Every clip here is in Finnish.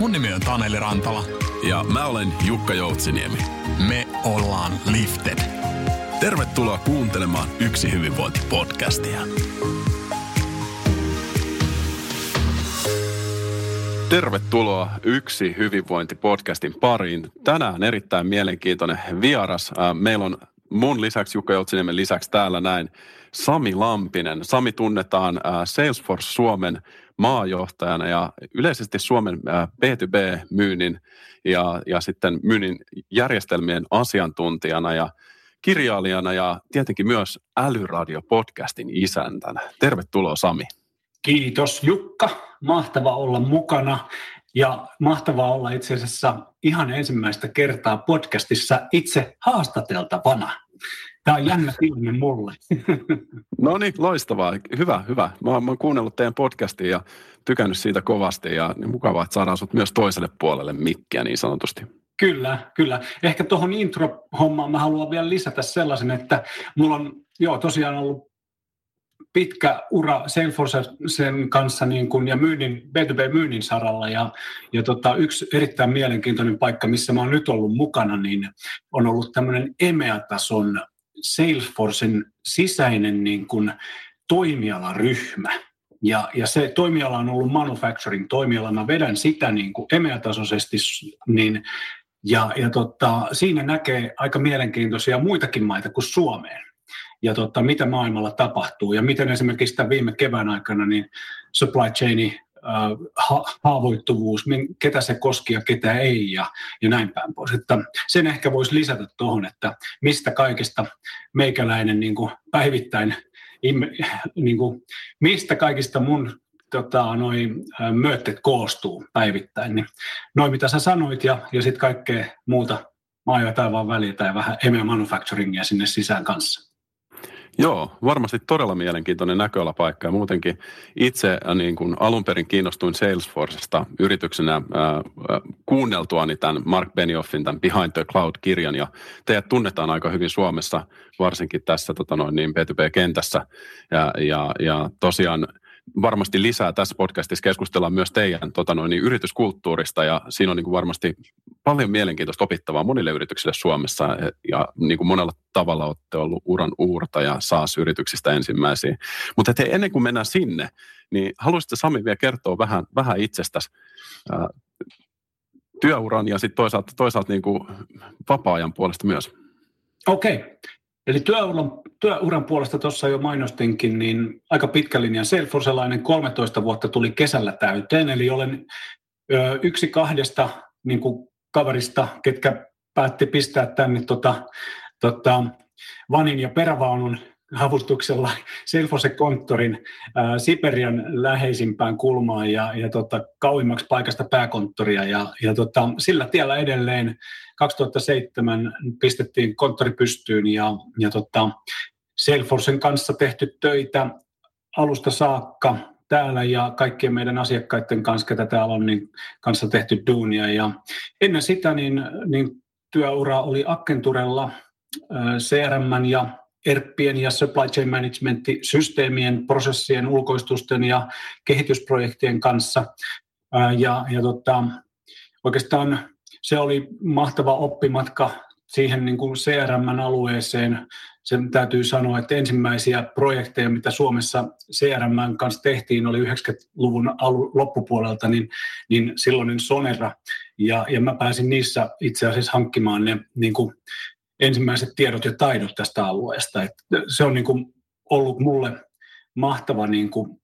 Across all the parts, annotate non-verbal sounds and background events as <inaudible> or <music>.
Mun nimi on Taneli Rantala. Ja mä olen Jukka Joutsiniemi. Me ollaan Lifted. Tervetuloa kuuntelemaan Yksi hyvinvointi-podcastia. Tervetuloa Yksi hyvinvointi-podcastin pariin. Tänään erittäin mielenkiintoinen vieras. Meillä on mun lisäksi, Jukka Joutsiniemen lisäksi täällä näin Sami Lampinen. Sami tunnetaan Salesforce Suomen maajohtajana ja yleisesti Suomen B2B-myynnin ja, ja sitten myynnin järjestelmien asiantuntijana ja kirjailijana ja tietenkin myös Älyradio-podcastin isäntänä. Tervetuloa Sami. Kiitos Jukka, mahtava olla mukana ja mahtavaa olla itse asiassa ihan ensimmäistä kertaa podcastissa itse haastateltavana. Tämä on jännä tilanne mulle. <laughs> No niin, loistavaa. Hyvä, hyvä. Mä oon, mä oon kuunnellut teidän podcastia ja tykännyt siitä kovasti ja niin mukavaa, että saadaan sut myös toiselle puolelle mikkiä niin sanotusti. Kyllä, kyllä. Ehkä tuohon intro-hommaan mä haluan vielä lisätä sellaisen, että mulla on joo, tosiaan ollut pitkä ura Salesforcen kanssa niin kuin, ja myynnin, B2B-myynnin saralla. Ja, ja tota, yksi erittäin mielenkiintoinen paikka, missä mä oon nyt ollut mukana, niin on ollut tämmöinen EMEA-tason Salesforcen sisäinen niin kuin, toimialaryhmä. Ja, ja se toimiala on ollut manufacturing-toimiala. Mä vedän sitä niin kuin EMEA-tasoisesti, niin, ja, ja tota, siinä näkee aika mielenkiintoisia muitakin maita kuin Suomeen ja tota, mitä maailmalla tapahtuu ja miten esimerkiksi tämän viime kevään aikana niin supply chaini ha- haavoittuvuus, ketä se koski ja ketä ei ja, ja näin päin pois. Että sen ehkä voisi lisätä tuohon, että mistä kaikista meikäläinen niin kuin päivittäin, niin kuin, mistä kaikista mun tota, noi, myöttet koostuu päivittäin. Niin, noin mitä sä sanoit ja, ja sitten kaikkea muuta maa ja taivaan väliltä ja vähän EMEA Manufacturingia sinne sisään kanssa. Joo, varmasti todella mielenkiintoinen näköalapaikka. Ja muutenkin itse äh, niin kuin alun perin kiinnostuin Salesforcesta yrityksenä äh, äh, kuunneltuani tämän Mark Benioffin, tämän Behind the Cloud-kirjan. Ja teidät tunnetaan aika hyvin Suomessa, varsinkin tässä tota noin, niin B2B-kentässä ja, ja, ja tosiaan varmasti lisää tässä podcastissa keskustellaan myös teidän tota noin, niin yrityskulttuurista ja siinä on niin kuin varmasti paljon mielenkiintoista opittavaa monille yrityksille Suomessa ja niin kuin monella tavalla olette ollut uran uurta ja saas yrityksistä ensimmäisiä. Mutta ennen kuin mennään sinne, niin haluaisitte Sami vielä kertoa vähän, vähän itsestäsi ää, työuran ja sitten toisaalta, toisaalta niin kuin vapaa-ajan puolesta myös. Okei. Okay. Eli työuran, työuran puolesta tuossa jo mainostinkin, niin aika pitkä linja. Salesforcelainen 13 vuotta tuli kesällä täyteen, eli olen ö, yksi kahdesta niin kuin kaverista, ketkä päätti pistää tänne tota, tota, vanin ja perävaunun avustuksella Salesforce-konttorin ää, Siperian läheisimpään kulmaan ja, ja tota, kauimmaksi paikasta pääkonttoria. Ja, ja tota, sillä tiellä edelleen 2007 pistettiin konttori pystyyn ja, ja tota, Salesforcen kanssa tehty töitä alusta saakka täällä ja kaikkien meidän asiakkaiden kanssa, ketä täällä on, niin kanssa tehty duunia. Ja ennen sitä niin, niin työura oli Akkenturella CRM ja ERPien ja supply chain management systeemien, prosessien, ulkoistusten ja kehitysprojektien kanssa. Ja, ja tota, oikeastaan se oli mahtava oppimatka siihen niin kuin CRM-alueeseen. Sen täytyy sanoa, että ensimmäisiä projekteja, mitä Suomessa CRM kanssa tehtiin, oli 90-luvun alu, loppupuolelta, niin, niin silloinen Sonera. Ja, ja mä pääsin niissä itse asiassa hankkimaan ne niin kuin ensimmäiset tiedot ja taidot tästä alueesta. Et se on niin kuin ollut mulle mahtava niin kuin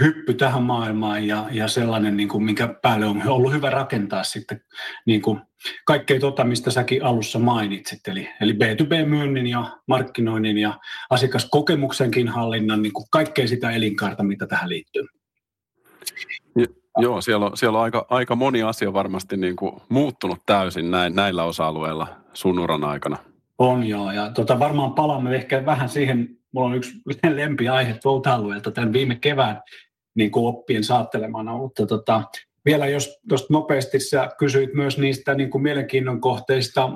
hyppy tähän maailmaan ja, ja sellainen, niin kuin, minkä päälle on ollut hyvä rakentaa sitten niin kuin kaikkea tota, mistä säkin alussa mainitsit, eli, eli B2B-myynnin ja markkinoinnin ja asiakaskokemuksenkin hallinnan, niin kuin kaikkea sitä elinkaarta, mitä tähän liittyy. Joo, siellä on, siellä on aika, aika moni asia varmasti niin kuin muuttunut täysin näin, näillä osa-alueilla sun uran aikana. On joo, ja tota, varmaan palaamme ehkä vähän siihen, mulla on yksi <laughs> lempiaihe tuolta alueelta tämän viime kevään niin kuin oppien saattelemana, mutta tota, vielä jos tuosta nopeasti sä kysyit myös niistä niin kuin mielenkiinnon kohteista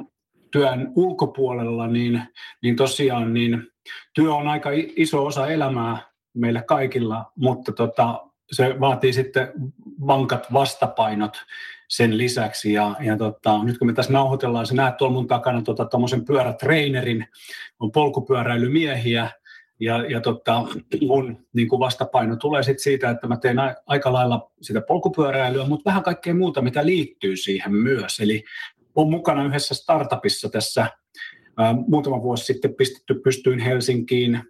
työn ulkopuolella, niin, niin tosiaan niin työ on aika iso osa elämää meillä kaikilla, mutta tota, se vaatii sitten vankat vastapainot sen lisäksi. Ja, ja tota, nyt kun me tässä nauhoitellaan, sä näet tuolla mun takana tuommoisen tota, pyörätreinerin, on polkupyöräilymiehiä, ja, ja tota, mun niin kuin vastapaino tulee sit siitä, että mä teen a, aika lailla sitä polkupyöräilyä, mutta vähän kaikkea muuta, mitä liittyy siihen myös. Eli on mukana yhdessä startupissa tässä ää, muutama vuosi sitten pistetty pystyyn Helsinkiin,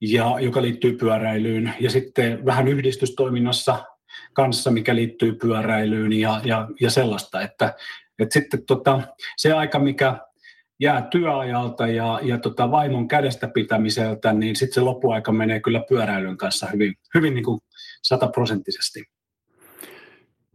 ja, joka liittyy pyöräilyyn, ja sitten vähän yhdistystoiminnassa kanssa, mikä liittyy pyöräilyyn ja, ja, ja sellaista, että, että sitten tota, se aika, mikä jää työajalta ja, ja tota vaimon kädestä pitämiseltä, niin sitten se loppuaika menee kyllä pyöräilyn kanssa hyvin, hyvin niin kuin sataprosenttisesti.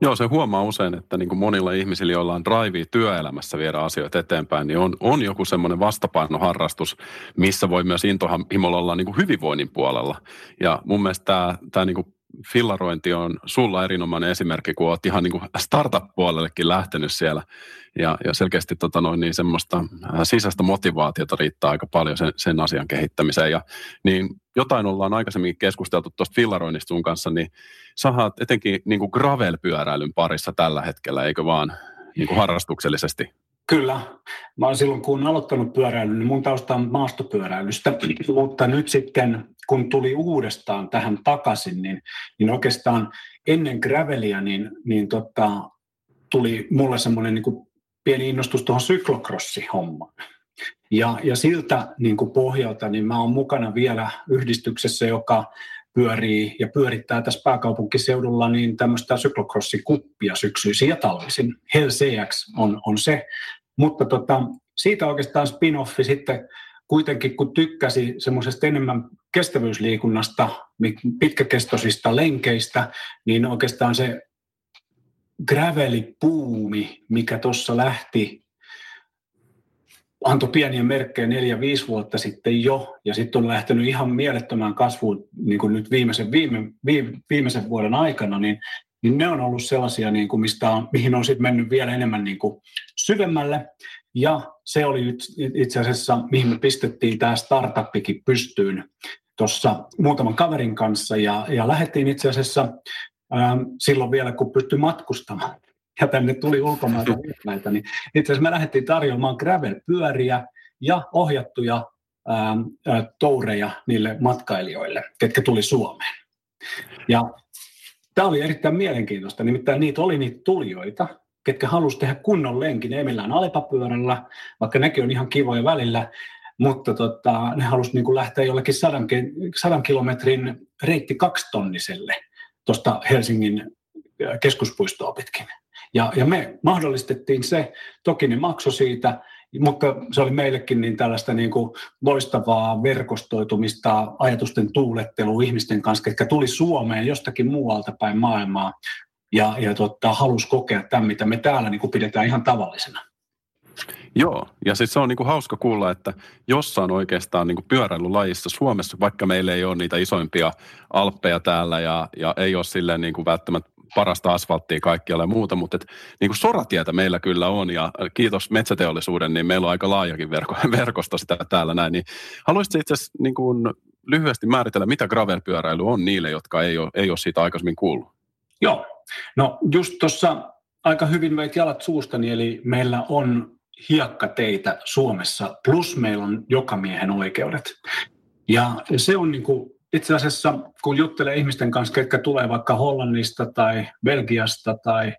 Joo, se huomaa usein, että niin kuin monilla ihmisillä, joilla on drivea työelämässä viedä asioita eteenpäin, niin on, on joku semmoinen vastapainoharrastus, missä voi myös intohimolla olla niin kuin hyvinvoinnin puolella. Ja mun mielestä tämä, tämä niin kuin fillarointi on sulla erinomainen esimerkki, kun olet ihan niin kuin startup-puolellekin lähtenyt siellä. Ja, ja selkeästi tota noin, niin semmoista sisäistä motivaatiota riittää aika paljon sen, sen asian kehittämiseen. Ja, niin jotain ollaan aikaisemmin keskusteltu tuosta fillaroinnista sun kanssa, niin oot etenkin niin kuin gravel-pyöräilyn parissa tällä hetkellä, eikö vaan niin kuin harrastuksellisesti? Kyllä. Mä olen silloin, kun aloittanut pyöräilyn, niin mun tausta on maastopyöräilystä, <clears throat> mutta nyt sitten, kun tuli uudestaan tähän takaisin, niin, niin oikeastaan ennen gravelia, niin, niin tota, tuli mulle semmoinen niin pieni innostus tuohon syklokrossi-hommaan. Ja, ja siltä niin kuin pohjalta niin mä oon mukana vielä yhdistyksessä, joka pyörii ja pyörittää tässä pääkaupunkiseudulla niin tämmöistä syklokrossi-kuppia syksyisin ja talvisin. Hell CX on, on se. Mutta tota, siitä oikeastaan spin-offi sitten kuitenkin, kun tykkäsi semmoisesta enemmän kestävyysliikunnasta, pitkäkestoisista lenkeistä, niin oikeastaan se gravelipuumi, mikä tuossa lähti antoi pieniä merkkejä neljä, viisi vuotta sitten jo, ja sitten on lähtenyt ihan mielettömään kasvuun niin kuin nyt viimeisen, viime, viime, viimeisen vuoden aikana, niin, niin ne on ollut sellaisia, niin kuin mistä on, mihin on sitten mennyt vielä enemmän niin kuin syvemmälle, ja se oli itse asiassa, mihin me pistettiin tämä startuppikin pystyyn tuossa muutaman kaverin kanssa, ja, ja lähdettiin itse asiassa ähm, silloin vielä, kun pystyi matkustamaan. Ja tänne tuli ulkomailta näitä, niin itse asiassa me lähdettiin tarjoamaan gravel-pyöriä ja ohjattuja ää, ää, toureja niille matkailijoille, ketkä tuli Suomeen. Ja tämä oli erittäin mielenkiintoista, nimittäin niitä oli niitä tulijoita, ketkä halusivat tehdä kunnon lenkin, ei millään alepapyörällä, vaikka nekin on ihan kivoja välillä, mutta tota, ne halusivat niin lähteä jollekin sadan, sadan kilometrin reitti kaksitonniselle tuosta Helsingin keskuspuistoa pitkin. Ja, ja me mahdollistettiin se, toki ne maksoi siitä, mutta se oli meillekin niin tällaista niin kuin loistavaa verkostoitumista, ajatusten tuulettelua ihmisten kanssa, jotka tuli Suomeen jostakin muualta päin maailmaa ja, ja tota, halusi kokea tämän, mitä me täällä niin kuin pidetään ihan tavallisena. Joo, ja sitten se on niinku hauska kuulla, että jossain oikeastaan niinku pyöräilylajissa Suomessa, vaikka meillä ei ole niitä isoimpia alppeja täällä ja, ja ei ole silleen niinku välttämättä parasta asfalttia kaikkialla ja muuta, mutta et, niin kuin soratietä meillä kyllä on ja kiitos metsäteollisuuden, niin meillä on aika laajakin verko, <laughs> verkosto sitä täällä näin. Niin haluaisitko itse asiassa niin kuin lyhyesti määritellä, mitä gravelpyöräily on niille, jotka ei ole, ei ole siitä aikaisemmin kuullut? Joo, no just tuossa aika hyvin veit jalat suustani, eli meillä on hiekkateitä Suomessa, plus meillä on jokamiehen oikeudet. Ja se on niin kuin itse asiassa, kun juttelee ihmisten kanssa, ketkä tulee vaikka Hollannista tai Belgiasta tai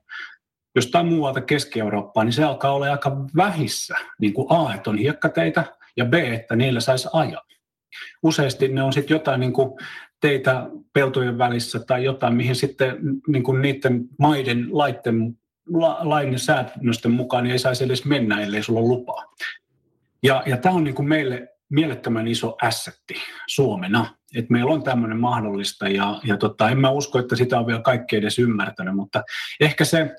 jostain muualta Keski-Eurooppaa, niin se alkaa olla aika vähissä. Niin kuin A, että on hiekkateitä, ja B, että niillä saisi ajaa. Useasti ne on sitten jotain niin kuin teitä peltojen välissä tai jotain, mihin sitten niin kuin niiden maiden laitten, la, lain säännösten mukaan niin ei saisi edes mennä, ellei sulla ole lupaa. Ja, ja tämä on niin kuin meille mielettömän iso assetti Suomena, että meillä on tämmöinen mahdollista ja, ja tota, en mä usko, että sitä on vielä kaikki edes ymmärtänyt, mutta ehkä se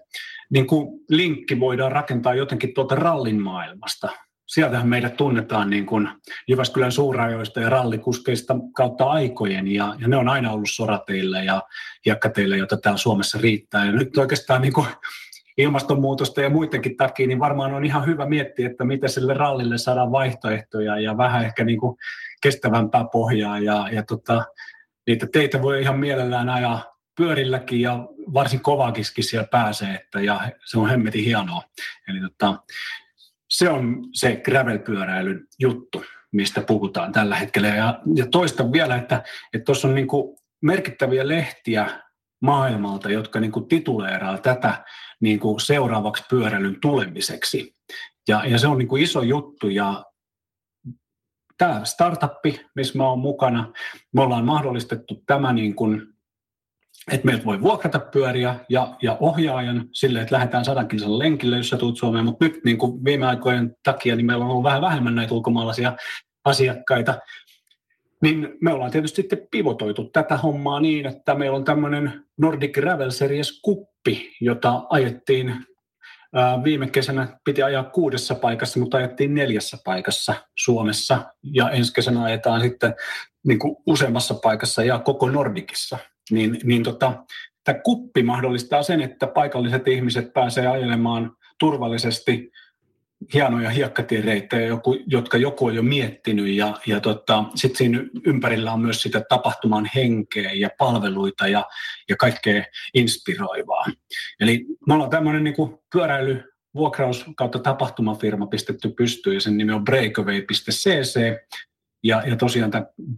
niin kuin linkki voidaan rakentaa jotenkin tuolta rallin maailmasta. Sieltähän meidät tunnetaan niin kuin Jyväskylän suurajoista ja rallikuskeista kautta aikojen, ja, ja ne on aina ollut sorateille ja hiekkateille, joita täällä Suomessa riittää. Ja nyt oikeastaan niin kuin ilmastonmuutosta ja muidenkin takia, niin varmaan on ihan hyvä miettiä, että miten sille rallille saadaan vaihtoehtoja ja vähän ehkä niin kuin kestävämpää pohjaa. Ja, ja tota, niitä teitä voi ihan mielellään ajaa pyörilläkin ja varsin kovaakin siellä pääsee, että, ja se on hemmetin hienoa. Eli tota, se on se gravel-pyöräilyn juttu, mistä puhutaan tällä hetkellä. Ja, ja toistan vielä, että tuossa on niin merkittäviä lehtiä maailmalta, jotka niin tituleeraa tätä niin seuraavaksi pyöräilyn tulemiseksi. Ja, ja se on niin iso juttu ja tämä startuppi, missä mä oon mukana, me ollaan mahdollistettu tämä niin että meiltä voi vuokrata pyöriä ja, ja ohjaajan sille, että lähdetään sadan kilsan lenkille, jos sä tulet Suomeen, mutta nyt niin kuin viime aikojen takia niin meillä on ollut vähän vähemmän näitä ulkomaalaisia asiakkaita, niin me ollaan tietysti sitten pivotoitu tätä hommaa niin, että meillä on tämmöinen Nordic Gravel Series kuppi, jota ajettiin Viime kesänä piti ajaa kuudessa paikassa, mutta ajettiin neljässä paikassa Suomessa. Ja ensi kesänä ajetaan sitten niin kuin useammassa paikassa ja koko Nordikissa. Niin, niin tota, tämä kuppi mahdollistaa sen, että paikalliset ihmiset pääsee ajelemaan turvallisesti hienoja hiekkatiereittejä, jotka joku on jo miettinyt ja, ja tota, sitten siinä ympärillä on myös sitä tapahtuman henkeä ja palveluita ja, ja kaikkea inspiroivaa. Eli me ollaan tämmöinen niin pyöräily vuokraus kautta tapahtumafirma pistetty pystyyn ja sen nimi on breakaway.cc ja, ja tosiaan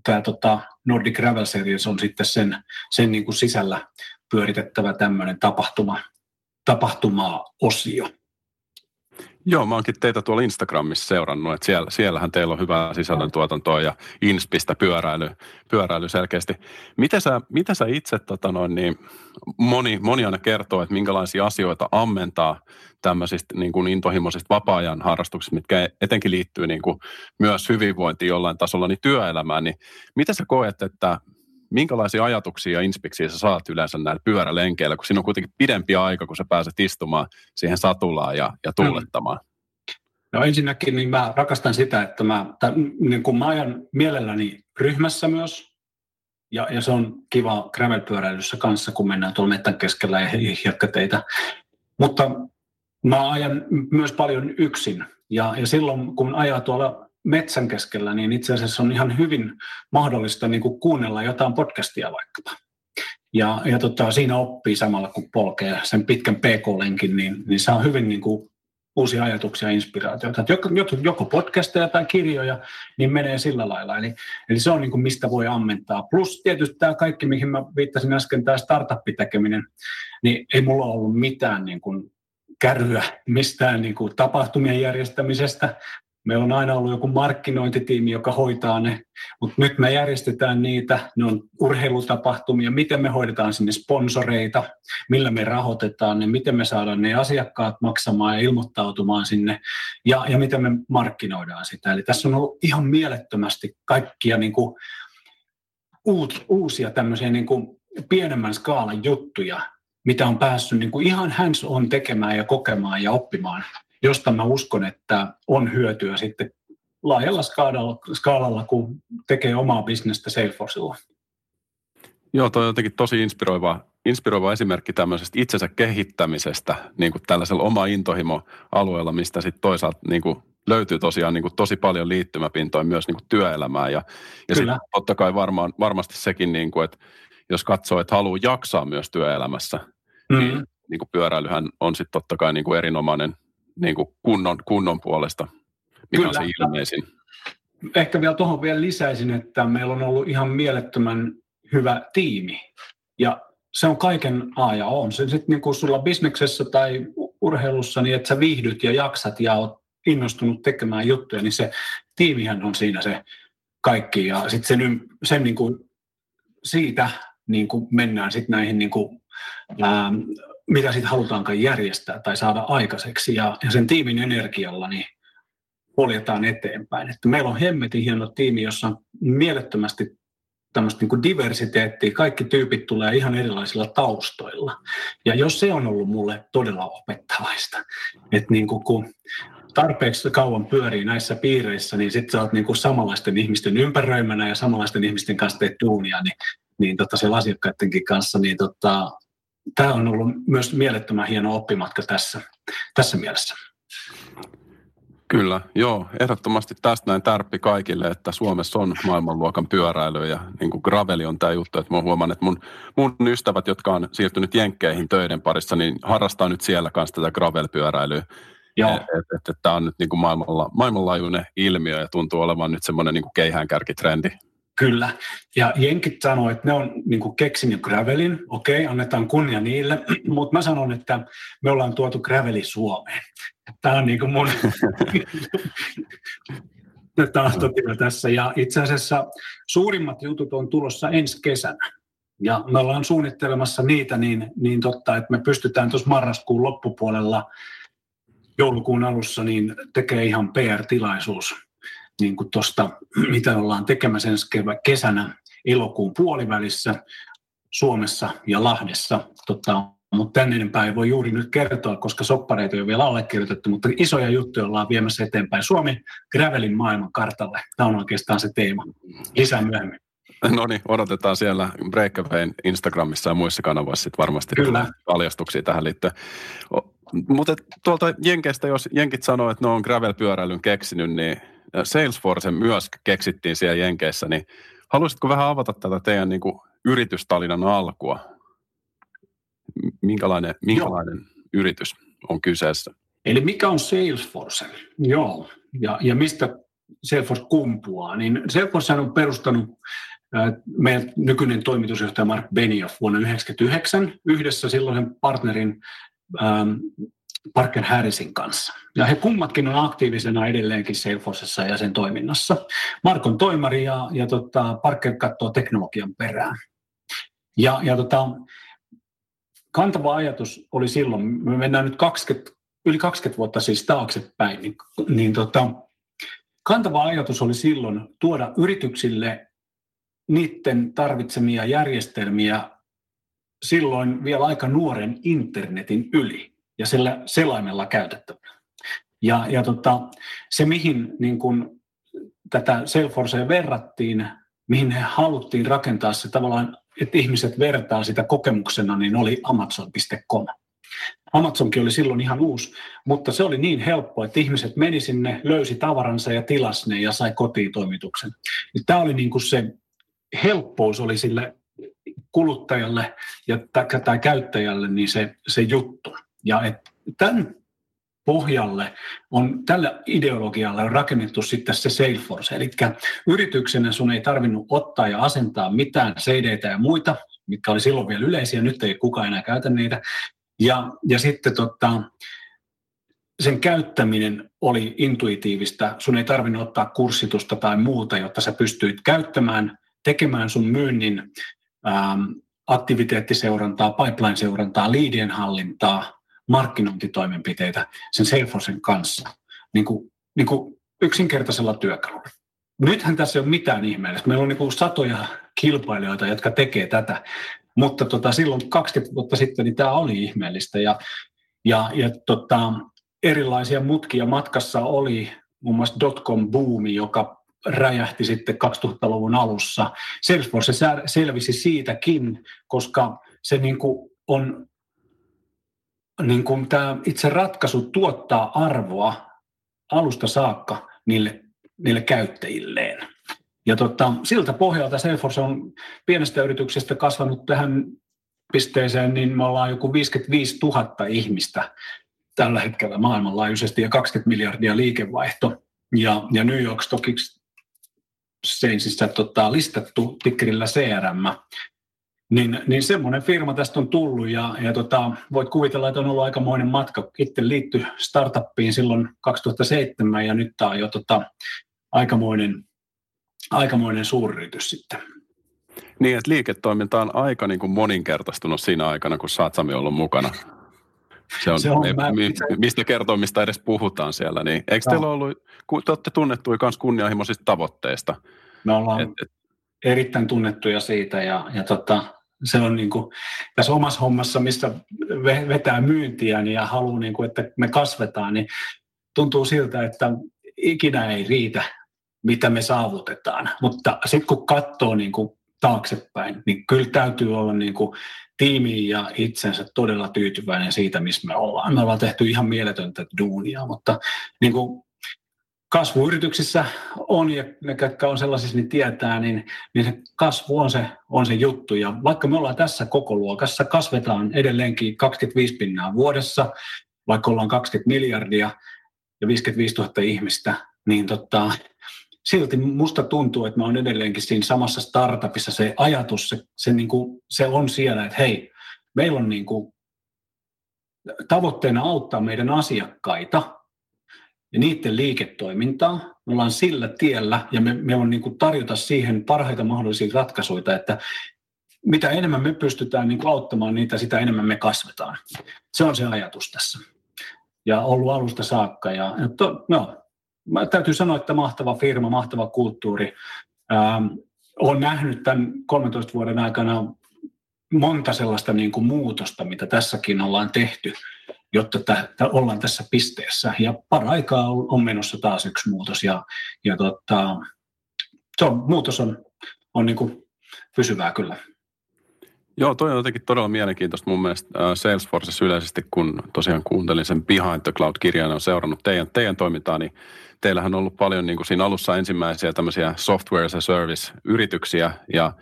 tämä tota Nordic Gravel Series on sitten sen, sen niin kuin sisällä pyöritettävä tämmöinen tapahtuma, tapahtuma-osio. Joo, mä oonkin teitä tuolla Instagramissa seurannut, että siellä, siellähän teillä on hyvää sisällöntuotantoa ja inspistä pyöräily, pyöräily selkeästi. Miten sä, mitä sä itse, tota noin, niin moni, moni aina kertoo, että minkälaisia asioita ammentaa tämmöisistä niin kuin intohimoisista vapaa-ajan harrastuksista, mitkä etenkin liittyy niin kuin myös hyvinvointiin jollain tasolla, niin työelämään, niin miten sä koet, että minkälaisia ajatuksia ja inspiksiä sä saat yleensä näillä pyörälenkeillä, kun siinä on kuitenkin pidempi aika, kun sä pääset istumaan siihen satulaan ja, ja tuulettamaan? No ensinnäkin niin mä rakastan sitä, että mä, tai, niin kun mä ajan mielelläni ryhmässä myös, ja, ja se on kiva gravelpyöräilyssä kanssa, kun mennään tuolla mettän keskellä ja hiekkateitä. Mutta mä ajan myös paljon yksin, ja, ja silloin kun ajaa tuolla metsän keskellä, niin itse asiassa on ihan hyvin mahdollista niin kuin kuunnella jotain podcastia vaikkapa. Ja, ja tota, siinä oppii samalla, kun polkee sen pitkän PK-lenkin, niin, niin saa hyvin niin kuin uusia ajatuksia ja inspiraatioita. Joko, joko podcasteja tai kirjoja, niin menee sillä lailla. Eli, eli se on niin kuin mistä voi ammentaa. Plus tietysti tämä kaikki, mihin mä viittasin äsken, tämä startup-tekeminen, niin ei mulla ollut mitään niin kuin kärryä mistään niin kuin tapahtumien järjestämisestä Meillä on aina ollut joku markkinointitiimi, joka hoitaa ne, mutta nyt me järjestetään niitä, ne on urheilutapahtumia, miten me hoidetaan sinne sponsoreita, millä me rahoitetaan ne, miten me saadaan ne asiakkaat maksamaan ja ilmoittautumaan sinne? Ja, ja miten me markkinoidaan sitä. Eli tässä on ollut ihan mielettömästi kaikkia niin kuin, uut, uusia tämmöisiä niin kuin pienemmän skaalan juttuja, mitä on päässyt niin kuin ihan hands on tekemään ja kokemaan ja oppimaan josta mä uskon, että on hyötyä sitten laajalla skaalalla, skaalalla kun tekee omaa bisnestä Salesforcella. Joo, toi on jotenkin tosi inspiroiva, inspiroiva esimerkki tämmöisestä itsensä kehittämisestä niin kuin tällaisella oma intohimo-alueella, mistä sitten toisaalta niin kuin löytyy tosiaan niin kuin tosi paljon liittymäpintoja myös niin kuin työelämään. Ja, ja sitten totta kai varmaan, varmasti sekin, niin kuin, että jos katsoo, että haluaa jaksaa myös työelämässä, mm. niin, niin kuin pyöräilyhän on sitten totta kai niin kuin erinomainen niin kuin kunnon, kunnon puolesta, mikä Kyllä. on se ilmeisin. Ehkä vielä tuohon vielä lisäisin, että meillä on ollut ihan mielettömän hyvä tiimi. Ja se on kaiken A ja O. Se sitten niin kuin sulla bisneksessä tai urheilussa, niin että sä viihdyt ja jaksat ja oot innostunut tekemään juttuja, niin se tiimihän on siinä se kaikki. Ja sitten sen, sen niin kuin siitä niin kuin mennään sitten näihin niin kuin, ää, mitä sitten halutaankaan järjestää tai saada aikaiseksi. Ja, ja sen tiimin energialla niin poljetaan eteenpäin. Että meillä on hemmetin hieno tiimi, jossa on mielettömästi tämmöistä niin diversiteettiä. Kaikki tyypit tulee ihan erilaisilla taustoilla. Ja jos se on ollut mulle todella opettavaista, että niin kuin kun tarpeeksi kauan pyörii näissä piireissä, niin sitten sä oot niin kuin samanlaisten ihmisten ympäröimänä ja samanlaisten ihmisten kanssa teet duunia, niin, niin tota siellä asiakkaidenkin kanssa, niin tota, tämä on ollut myös mielettömän hieno oppimatka tässä, tässä mielessä. Kyllä, joo. Ehdottomasti tästä näin tärppi kaikille, että Suomessa on maailmanluokan pyöräily ja niin kuin graveli on tämä juttu, että mä huomaan, että mun, mun ystävät, jotka on siirtynyt jenkkeihin töiden parissa, niin harrastaa nyt siellä kanssa tätä gravel-pyöräilyä. Joo. Että et, et, et tämä on nyt niin kuin maailmanla, maailmanlaajuinen ilmiö ja tuntuu olevan nyt semmoinen niin keihäänkärkitrendi. Kyllä. Ja jenkit sanoo, että ne on niin keksinyt gravelin. Okei, annetaan kunnia niille. <clears throat> Mutta mä sanon, että me ollaan tuotu graveli Suomeen. Tämä on niin mun <laughs> tahtotila tässä. Ja itse asiassa suurimmat jutut on tulossa ensi kesänä. Ja me ollaan suunnittelemassa niitä niin, niin totta, että me pystytään tuossa marraskuun loppupuolella joulukuun alussa niin tekee ihan PR-tilaisuus niin kuin tosta, mitä ollaan tekemässä ensi kesänä elokuun puolivälissä Suomessa ja Lahdessa. Tota, mutta tänne enempää ei voi juuri nyt kertoa, koska soppareita ei ole vielä allekirjoitettu, mutta isoja juttuja ollaan viemässä eteenpäin. Suomi Gravelin maailman kartalle. Tämä on oikeastaan se teema. Lisää myöhemmin. No niin, odotetaan siellä Breakawayn Instagramissa ja muissa kanavoissa sitten varmasti Kyllä. paljastuksia tähän liittyen. Mutta tuolta Jenkeistä, jos Jenkit sanoo, että ne on gravel-pyöräilyn keksinyt, niin Salesforce myös keksittiin siellä Jenkeissä, niin haluaisitko vähän avata tätä teidän niin kuin, yritystalinan alkua? Minkälainen, minkälainen yritys on kyseessä? Eli mikä on Salesforce? Joo, ja, ja mistä Salesforce kumpuaa? Niin Salesforce on perustanut meidän nykyinen toimitusjohtaja Mark Benioff vuonna 1999 yhdessä silloisen partnerin ähm, Parker Harrisin kanssa. Ja he kummatkin on aktiivisena edelleenkin Salesforcessa ja sen toiminnassa. Mark on toimari ja, ja tota, Parker katsoo teknologian perään. Ja, ja tota, kantava ajatus oli silloin, me mennään nyt 20, yli 20 vuotta siis taaksepäin, niin, niin tota, kantava ajatus oli silloin tuoda yrityksille niiden tarvitsemia järjestelmiä silloin vielä aika nuoren internetin yli ja sillä selaimella käytettävänä. Ja, ja tota, se, mihin niin kun, tätä Salesforcea verrattiin, mihin he haluttiin rakentaa se tavallaan, että ihmiset vertaa sitä kokemuksena, niin oli Amazon.com. Amazonkin oli silloin ihan uusi, mutta se oli niin helppo, että ihmiset meni sinne, löysi tavaransa ja tilasi ne ja sai kotiin toimituksen. Tämä oli niin kuin se helppous oli sille kuluttajalle ja tai käyttäjälle niin se, se juttu. Ja et tämän pohjalle on tällä ideologialla on rakennettu sitten se Salesforce. Eli yrityksenä sun ei tarvinnut ottaa ja asentaa mitään cd ja muita, mitkä oli silloin vielä yleisiä, nyt ei kukaan enää käytä niitä. Ja, ja sitten tota, sen käyttäminen oli intuitiivista. Sun ei tarvinnut ottaa kurssitusta tai muuta, jotta sä pystyit käyttämään, tekemään sun myynnin ähm, aktiviteettiseurantaa, pipeline-seurantaa, liidien hallintaa, markkinointitoimenpiteitä sen Salesforcen kanssa niin kuin, niin kuin yksinkertaisella työkalulla. Nythän tässä ei ole mitään ihmeellistä. Meillä on niin kuin satoja kilpailijoita, jotka tekee tätä, mutta tota, silloin 20 vuotta sitten niin tämä oli ihmeellistä ja, ja, ja tota, erilaisia mutkia matkassa oli muun muassa dotcom-buumi, joka räjähti sitten 2000-luvun alussa. Salesforce selvisi siitäkin, koska se niin kuin on niin kuin tämä itse ratkaisu tuottaa arvoa alusta saakka niille, niille käyttäjilleen. Ja tota, siltä pohjalta Salesforce on pienestä yrityksestä kasvanut tähän pisteeseen, niin me ollaan joku 55 000 ihmistä tällä hetkellä maailmanlaajuisesti ja 20 miljardia liikevaihto. Ja, ja New York Stock Exchangeissa tota, listattu tikkerillä CRM. Niin, niin semmoinen firma tästä on tullut ja, ja tota, voit kuvitella, että on ollut aikamoinen matka. Itse liittyi startuppiin silloin 2007 ja nyt tämä on jo tota, aikamoinen, aikamoinen suuryritys sitten. Niin, että liiketoiminta on aika niin kuin moninkertaistunut siinä aikana, kun sä ollut mukana. Se on, se on me, mi, mistä kertoimista edes puhutaan siellä. Niin, eikö no. teillä ollut, kun te olette tunnettuja myös kunnianhimoisista tavoitteista? Me ollaan et, et, erittäin tunnettuja siitä ja, ja tota, se on niin kuin, tässä omassa hommassa, missä vetää myyntiä niin ja haluaa, niin kuin, että me kasvetaan, niin tuntuu siltä, että ikinä ei riitä, mitä me saavutetaan. Mutta sitten kun katsoo niin kuin taaksepäin, niin kyllä täytyy olla niin kuin tiimiin ja itsensä todella tyytyväinen siitä, missä me ollaan. Me ollaan tehty ihan mieletöntä duunia, mutta niin kuin kasvuyrityksissä on, ja ne, jotka on sellaisissa, niin tietää, niin, niin se kasvu on se, on se juttu. Ja vaikka me ollaan tässä koko luokassa, kasvetaan edelleenkin 25 pinnaa vuodessa, vaikka ollaan 20 miljardia ja 55 000 ihmistä, niin tota, silti musta tuntuu, että mä oon edelleenkin siinä samassa startupissa se ajatus, se, se, niin kuin, se on siellä, että hei, meillä on niin kuin tavoitteena auttaa meidän asiakkaita ja niiden liiketoimintaa. Me ollaan sillä tiellä ja me, me on niin kuin tarjota siihen parhaita mahdollisia ratkaisuja, että mitä enemmän me pystytään niin auttamaan niitä, sitä enemmän me kasvetaan. Se on se ajatus tässä. Ja ollut alusta saakka. Ja, to, no, mä täytyy sanoa, että mahtava firma, mahtava kulttuuri. Ähm, olen nähnyt tämän 13 vuoden aikana monta sellaista niin kuin muutosta, mitä tässäkin ollaan tehty, jotta t- ollaan tässä pisteessä. Ja paraikaa on menossa taas yksi muutos ja, ja tota, se on, muutos on, on niin kuin pysyvää kyllä. Joo, toi on jotenkin todella mielenkiintoista mun mielestä Salesforce yleisesti, kun tosiaan kuuntelin sen Behind the Cloud-kirjan on seurannut teidän, teidän toimintaa, niin teillähän on ollut paljon niin kuin siinä alussa ensimmäisiä tämmöisiä software as a service-yrityksiä ja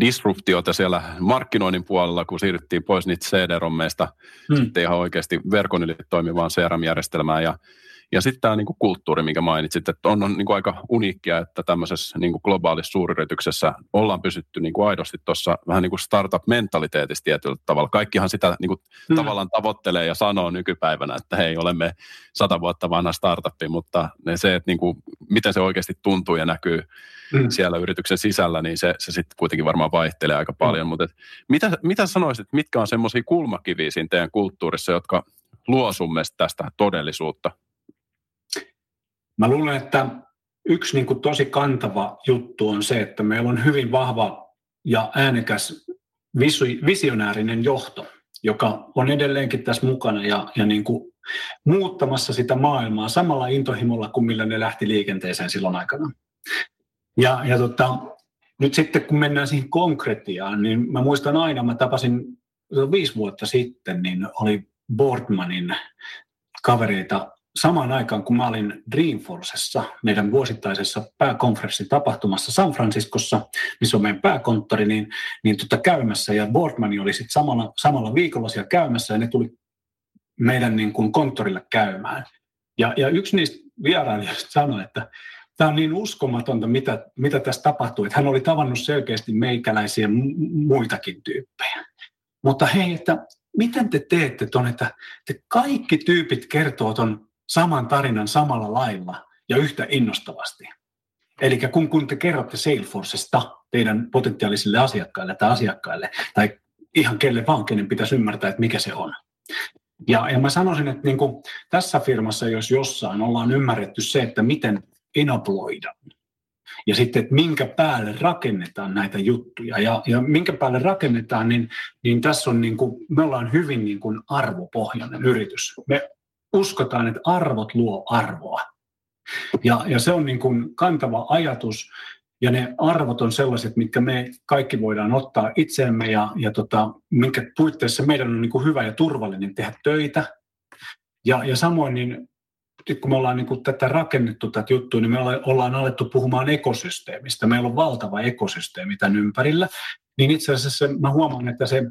disruptiota siellä markkinoinnin puolella, kun siirryttiin pois niitä CD-rommeista hmm. sitten ihan oikeasti verkon yli toimivaan CRM-järjestelmään ja ja sitten tämä niinku kulttuuri, minkä mainitsit, että on, on niinku aika uniikkia, että tämmöisessä niinku globaalissa suuryrityksessä ollaan pysytty niinku aidosti tuossa vähän niin kuin startup-mentaliteetissa tietyllä tavalla. Kaikkihan sitä niinku mm. tavallaan tavoittelee ja sanoo nykypäivänä, että hei, olemme sata vuotta vanha startupi, mutta ne se, että niinku, miten se oikeasti tuntuu ja näkyy mm. siellä yrityksen sisällä, niin se, se sitten kuitenkin varmaan vaihtelee aika paljon. Mm. Mutta mitä, mitä sanoisit, mitkä on semmoisia kulmakiviä siinä teidän kulttuurissa, jotka luo sun tästä todellisuutta? Mä luulen, että yksi niin kuin tosi kantava juttu on se, että meillä on hyvin vahva ja äänekäs visionäärinen johto, joka on edelleenkin tässä mukana ja, ja niin kuin muuttamassa sitä maailmaa samalla intohimolla kuin millä ne lähti liikenteeseen silloin aikana. Ja, ja tota, nyt sitten kun mennään siihen konkretiaan, niin mä muistan aina, mä tapasin viisi vuotta sitten, niin oli Boardmanin kavereita samaan aikaan, kun mä olin Dreamforcessa, meidän vuosittaisessa pääkonferenssitapahtumassa San Franciscossa, missä on meidän pääkonttori, niin, niin tota käymässä, ja Boardman oli sitten samalla, samalla viikolla siellä käymässä, ja ne tuli meidän niin kuin konttorille käymään. Ja, ja yksi niistä vierailijoista sanoi, että tämä on niin uskomatonta, mitä, mitä tässä tapahtuu, että hän oli tavannut selkeästi meikäläisiä muitakin tyyppejä. Mutta hei, että miten te teette tuon, että te kaikki tyypit kertoo tuon saman tarinan samalla lailla ja yhtä innostavasti. Eli kun, kun te kerrotte Salesforcesta teidän potentiaalisille asiakkaille tai asiakkaille, tai ihan kelle vaan, kenen pitäisi ymmärtää, että mikä se on. Ja, ja mä sanoisin, että niin kuin tässä firmassa, jos jossain, ollaan ymmärretty se, että miten enabloida. Ja sitten, että minkä päälle rakennetaan näitä juttuja. Ja, ja minkä päälle rakennetaan, niin, niin tässä on niin kuin, me ollaan hyvin niin kuin arvopohjainen yritys. Me uskotaan, että arvot luo arvoa. Ja, ja se on niin kuin kantava ajatus, ja ne arvot on sellaiset, mitkä me kaikki voidaan ottaa itseemme, ja, ja tota, minkä puitteissa meidän on niin kuin hyvä ja turvallinen tehdä töitä. Ja, ja samoin, niin kun me ollaan niin kuin tätä rakennettu tätä juttua, niin me ollaan alettu puhumaan ekosysteemistä. Meillä on valtava ekosysteemi tämän ympärillä. Niin itse asiassa mä huomaan, että se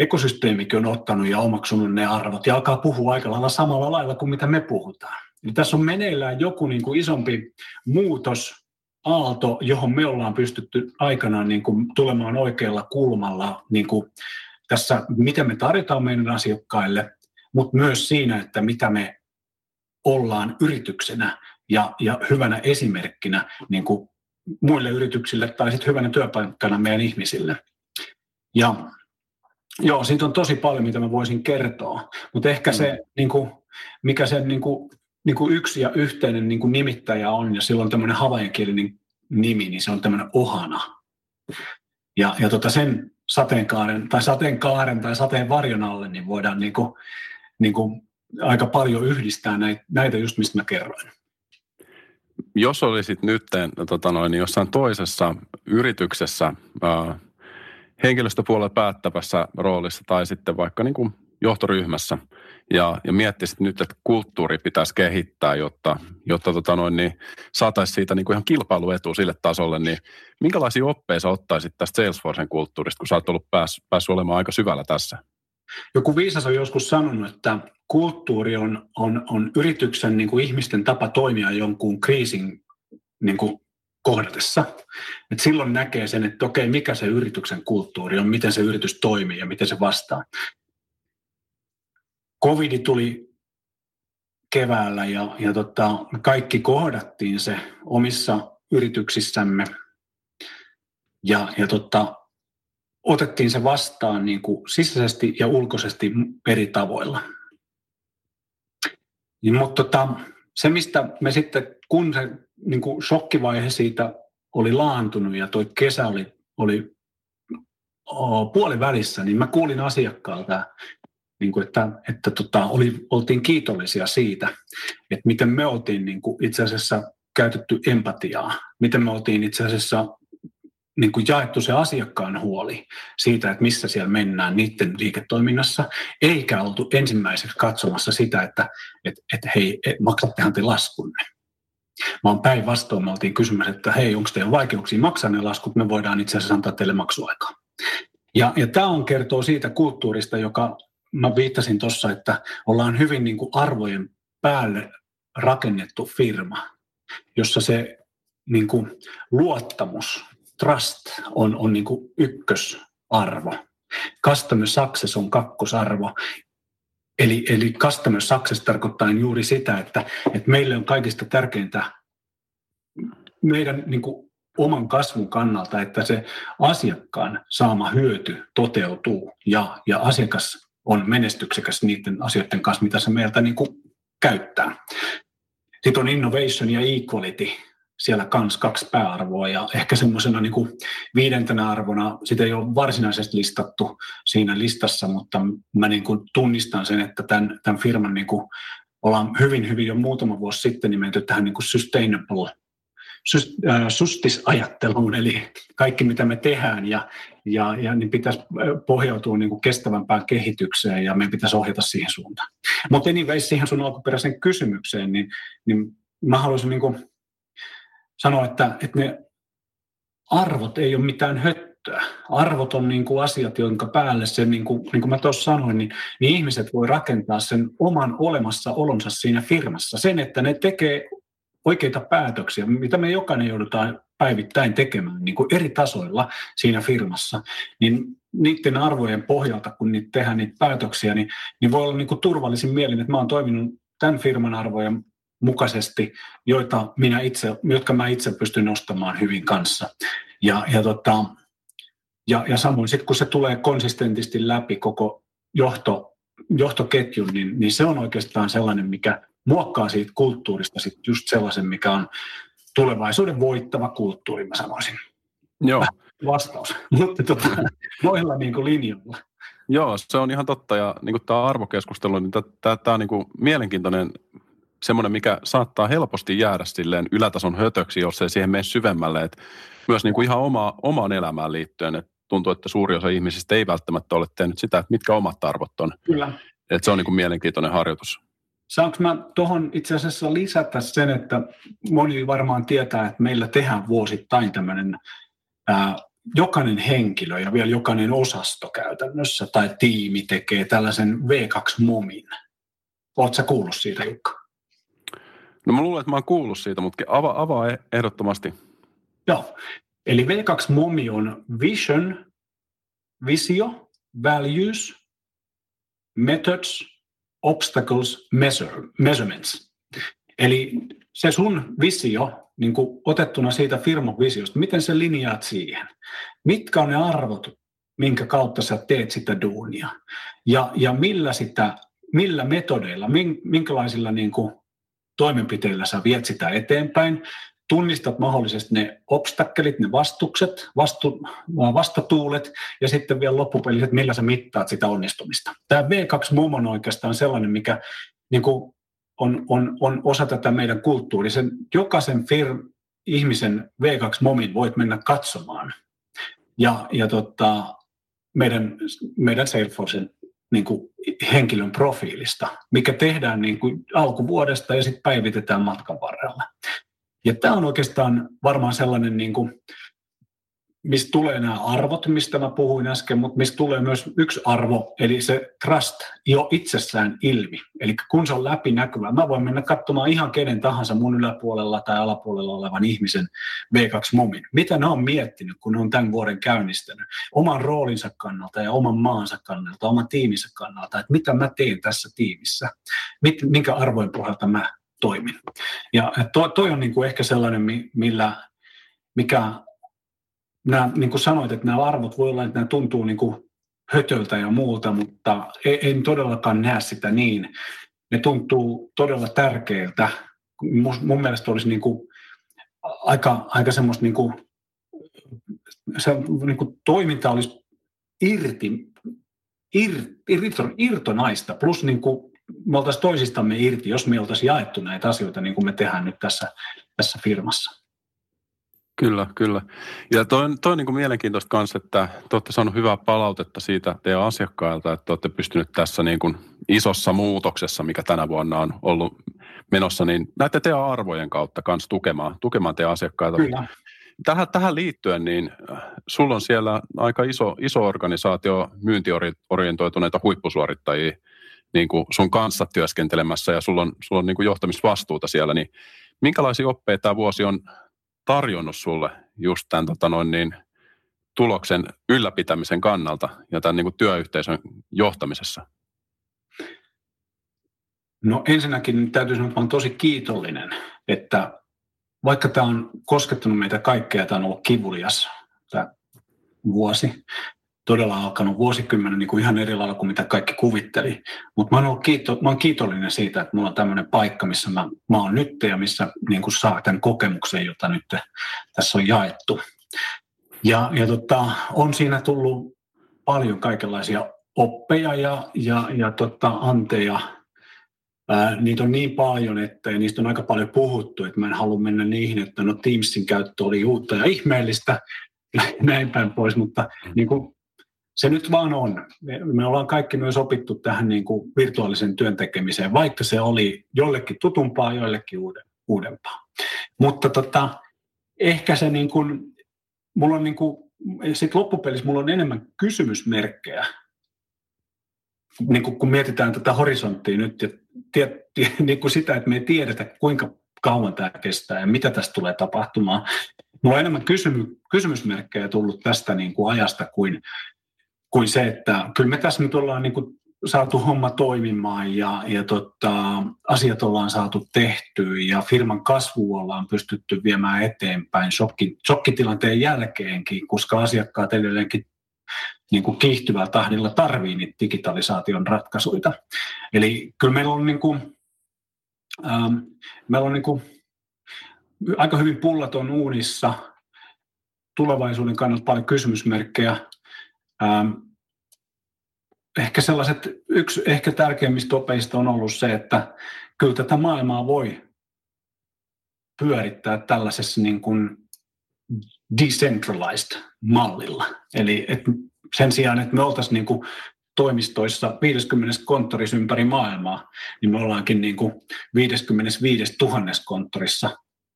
ekosysteemikin on ottanut ja omaksunut ne arvot ja alkaa puhua aika lailla samalla lailla kuin mitä me puhutaan. Eli tässä on meneillään joku niin kuin isompi muutos, aalto, johon me ollaan pystytty aikanaan niin kuin tulemaan oikealla kulmalla niin kuin tässä, mitä me tarjotaan meidän asiakkaille, mutta myös siinä, että mitä me ollaan yrityksenä ja, ja hyvänä esimerkkinä niin kuin muille yrityksille tai sitten hyvänä työpaikkana meidän ihmisille. Ja Joo, siitä on tosi paljon, mitä mä voisin kertoa, mutta ehkä se, mm. niin kuin, mikä se niin kuin, niin kuin yksi ja yhteinen niin kuin nimittäjä on, ja silloin tämmöinen havainkielinen nimi, niin se on tämmöinen ohana. Ja, ja tota sen sateenkaaren tai sateenkaaren tai sateen varjon alle, niin voidaan niin kuin, niin kuin aika paljon yhdistää näitä, näitä just mistä mä kerroin. Jos olisit nyt tota noin, jossain toisessa yrityksessä, äh, henkilöstöpuolella päättävässä roolissa tai sitten vaikka niin kuin johtoryhmässä ja, ja miettisit nyt, että kulttuuri pitäisi kehittää, jotta, jotta tota noin, niin saataisiin siitä niin kuin ihan kilpailuetu sille tasolle, niin minkälaisia oppeja sä ottaisit tästä Salesforcen kulttuurista, kun sä oot ollut pääs, päässyt olemaan aika syvällä tässä? Joku viisas on joskus sanonut, että kulttuuri on, on, on yrityksen niin kuin ihmisten tapa toimia jonkun kriisin niin kuin kohdatessa. Et silloin näkee sen, että okei, mikä se yrityksen kulttuuri on, miten se yritys toimii ja miten se vastaa. Covidi tuli keväällä ja, ja tota, me kaikki kohdattiin se omissa yrityksissämme ja, ja tota, otettiin se vastaan niin kuin sisäisesti ja ulkoisesti eri tavoilla. Niin, mutta tota, se, mistä me sitten, kun se niin kuin shokkivaihe siitä oli laantunut ja tuo kesä oli, oli puolivälissä, niin mä kuulin asiakkaalta, niin kuin että, että tota, oli, oltiin kiitollisia siitä, että miten me oltiin niin kuin itse asiassa käytetty empatiaa, miten me oltiin itse asiassa niin kuin jaettu se asiakkaan huoli siitä, että missä siellä mennään niiden liiketoiminnassa, eikä oltu ensimmäiseksi katsomassa sitä, että et, et, hei, maksattehan te laskunne. Vaan päinvastoin me oltiin kysymässä, että hei, onko teillä vaikeuksia maksaa ne laskut, me voidaan itse asiassa antaa teille maksuaikaa. Ja, ja tämä on kertoo siitä kulttuurista, joka mä viittasin tuossa, että ollaan hyvin niin kuin arvojen päälle rakennettu firma, jossa se niin kuin luottamus, trust on, on niin kuin ykkösarvo. Customer success on kakkosarvo. Eli, eli customer success tarkoittaa juuri sitä, että, että meille on kaikista tärkeintä meidän niin kuin oman kasvun kannalta, että se asiakkaan saama hyöty toteutuu ja, ja asiakas on menestyksekäs niiden asioiden kanssa, mitä se meiltä niin kuin käyttää. Sitten on innovation ja equality, siellä kans kaksi pääarvoa ja ehkä semmoisena niin viidentenä arvona, sitä ei ole varsinaisesti listattu siinä listassa, mutta mä niin kuin tunnistan sen, että tämän, tämän firman niin kuin ollaan hyvin, hyvin jo muutama vuosi sitten nimetty tähän niin kuin sustainable sustisajatteluun, eli kaikki mitä me tehdään ja, ja, ja niin pitäisi pohjautua niin kuin kestävämpään kehitykseen ja meidän pitäisi ohjata siihen suuntaan. Mutta anyway, siihen sun alkuperäiseen kysymykseen, niin, niin mä haluaisin niin kuin sanoa, että, että ne arvot ei ole mitään höttöä. Arvot on niin kuin asiat, jonka päälle se, niin kuin, niin kuin mä tuossa sanoin, niin, niin ihmiset voi rakentaa sen oman olemassaolonsa siinä firmassa. Sen, että ne tekee oikeita päätöksiä, mitä me jokainen joudutaan päivittäin tekemään niin kuin eri tasoilla siinä firmassa, niin niiden arvojen pohjalta, kun niitä tehdään niitä päätöksiä, niin, niin voi olla niin kuin turvallisin mielin, että mä oon toiminut tämän firman arvojen mukaisesti, joita minä itse, jotka mä itse pystyn nostamaan hyvin kanssa. Ja, ja, tota, ja, ja samoin sitten kun se tulee konsistentisti läpi koko johto, johtoketjun, niin, niin se on oikeastaan sellainen, mikä muokkaa siitä kulttuurista sit just sellaisen, mikä on tulevaisuuden voittava kulttuuri, mä sanoisin. Joo. Vastaus, mutta tota, noilla niin linjoilla. Joo, se on ihan totta. Ja niin tämä arvokeskustelu, niin tämä on niin mielenkiintoinen semmoinen, mikä saattaa helposti jäädä silleen ylätason hötöksi, jos ei siihen mene syvemmälle. Et myös niin kuin ihan oma, omaan elämään liittyen, että tuntuu, että suuri osa ihmisistä ei välttämättä ole tehnyt sitä, että mitkä omat arvot on. Kyllä. Et se on niin kuin mielenkiintoinen harjoitus. Saanko mä tuohon itse asiassa lisätä sen, että moni varmaan tietää, että meillä tehdään vuosittain tämmöinen jokainen henkilö ja vielä jokainen osasto käytännössä tai tiimi tekee tällaisen V2-momin. Oletko kuullut siitä, Jukka? No mä luulen, että mä oon kuullut siitä, mutta avaa, avaa e- ehdottomasti. Joo. Eli V2-momi on vision, visio, values, methods, obstacles, measure, measurements. Eli se sun visio, niin kuin otettuna siitä firman visiosta, miten sä linjaat siihen? Mitkä on ne arvot, minkä kautta sä teet sitä duunia? Ja, ja millä, sitä, millä metodeilla, minkälaisilla niin kuin toimenpiteillä sä viet sitä eteenpäin, tunnistat mahdollisesti ne obstakkelit, ne vastukset, vastu, vastatuulet ja sitten vielä loppupelissä, että millä sä mittaat sitä onnistumista. Tämä V2 Mom on oikeastaan sellainen, mikä niin kuin on, on, on osa tätä meidän kulttuuria. Sen, jokaisen fir, ihmisen V2 Momin voit mennä katsomaan. Ja, ja tota, meidän, meidän Salesforcen niin kuin henkilön profiilista, mikä tehdään niin kuin alkuvuodesta ja sitten päivitetään matkan varrella. Ja tämä on oikeastaan varmaan sellainen niin kuin mistä tulee nämä arvot, mistä mä puhuin äsken, mutta mistä tulee myös yksi arvo, eli se trust jo itsessään ilmi. Eli kun se on läpinäkyvä, mä voin mennä katsomaan ihan kenen tahansa mun yläpuolella tai alapuolella olevan ihmisen V2-momin. Mitä ne on miettinyt, kun ne on tämän vuoden käynnistänyt oman roolinsa kannalta ja oman maansa kannalta, oman tiiminsä kannalta, että mitä mä teen tässä tiimissä, minkä arvojen pohjalta mä toimin. Ja toi, toi on niin kuin ehkä sellainen, millä, mikä nämä, niin kuin sanoit, että nämä arvot voi olla, että nämä tuntuu niin kuin hötöltä ja muuta, mutta en todellakaan näe sitä niin. Ne tuntuu todella tärkeiltä. Mun mielestä olisi niin kuin aika, aika semmoista niin kuin, se, niin kuin toiminta olisi irti, ir, irto, irtonaista, plus niin kuin me oltaisiin toisistamme irti, jos me oltaisiin jaettu näitä asioita niin kuin me tehdään nyt tässä, tässä firmassa. Kyllä, kyllä. Ja toi, toi on niin kuin mielenkiintoista kanssa, että te olette saaneet hyvää palautetta siitä teidän asiakkailta, että olette pystyneet tässä niin kuin isossa muutoksessa, mikä tänä vuonna on ollut menossa, niin näette teidän arvojen kautta kanssa tukemaan, tukemaan teidän asiakkaita. Kyllä. Tähän, tähän liittyen, niin äh, sulla on siellä aika iso, iso organisaatio myyntiorientoituneita huippusuorittajia niin kuin sun kanssa työskentelemässä ja sulla on, sulla on niin kuin johtamisvastuuta siellä, niin minkälaisia oppeita tämä vuosi on tarjonnut sulle just tämän tota noin niin, tuloksen ylläpitämisen kannalta ja tämän niin kuin työyhteisön johtamisessa? No ensinnäkin täytyy sanoa, että olen tosi kiitollinen, että vaikka tämä on koskettanut meitä kaikkea, tämä on ollut kivulias tämä vuosi, todella alkanut vuosikymmenen niin kuin ihan eri lailla kuin mitä kaikki kuvitteli. Mutta mä, oon kiito, mä oon kiitollinen siitä, että mulla on tämmöinen paikka, missä mä, mä oon nyt ja missä niin kuin saa tämän kokemuksen, jota nyt tässä on jaettu. Ja, ja tota, on siinä tullut paljon kaikenlaisia oppeja ja, ja, ja tota, anteja. Ää, niitä on niin paljon, että ja niistä on aika paljon puhuttu, että mä en halua mennä niihin, että no Teamsin käyttö oli uutta ja ihmeellistä, <laughs> näin päin pois, mutta niin kuin se nyt vaan on. Me, me ollaan kaikki myös opittu tähän niin kuin virtuaalisen työn tekemiseen, vaikka se oli jollekin tutumpaa, joillekin uuden, uudempaa. Mutta tota, ehkä se niin kuin, mulla on niin kuin, sit loppupelissä mulla on enemmän kysymysmerkkejä, niin kuin, kun mietitään tätä horisonttia nyt ja tie, tie, <laughs> niin kuin sitä, että me ei tiedetä, kuinka kauan tämä kestää ja mitä tästä tulee tapahtumaan. Mulla on enemmän kysymy, kysymysmerkkejä tullut tästä niin kuin ajasta kuin kuin se, että kyllä me tässä nyt ollaan niin kuin saatu homma toimimaan ja, ja tota, asiat ollaan saatu tehtyä ja firman kasvu ollaan pystytty viemään eteenpäin shokki, shokkitilanteen jälkeenkin, koska asiakkaat edelleenkin niin kuin kiihtyvällä tahdilla tarvii niitä digitalisaation ratkaisuja. Eli kyllä meillä on, niin kuin, ähm, meillä on niin kuin aika hyvin pullaton uunissa tulevaisuuden kannalta paljon kysymysmerkkejä, Ähm, ehkä sellaiset, yksi ehkä tärkeimmistä opeista on ollut se, että kyllä tätä maailmaa voi pyörittää tällaisessa niin kuin decentralized mallilla. Eli että sen sijaan, että me oltaisiin niin kuin toimistoissa 50 konttorissa ympäri maailmaa, niin me ollaankin niin kuin 55 000 konttorissa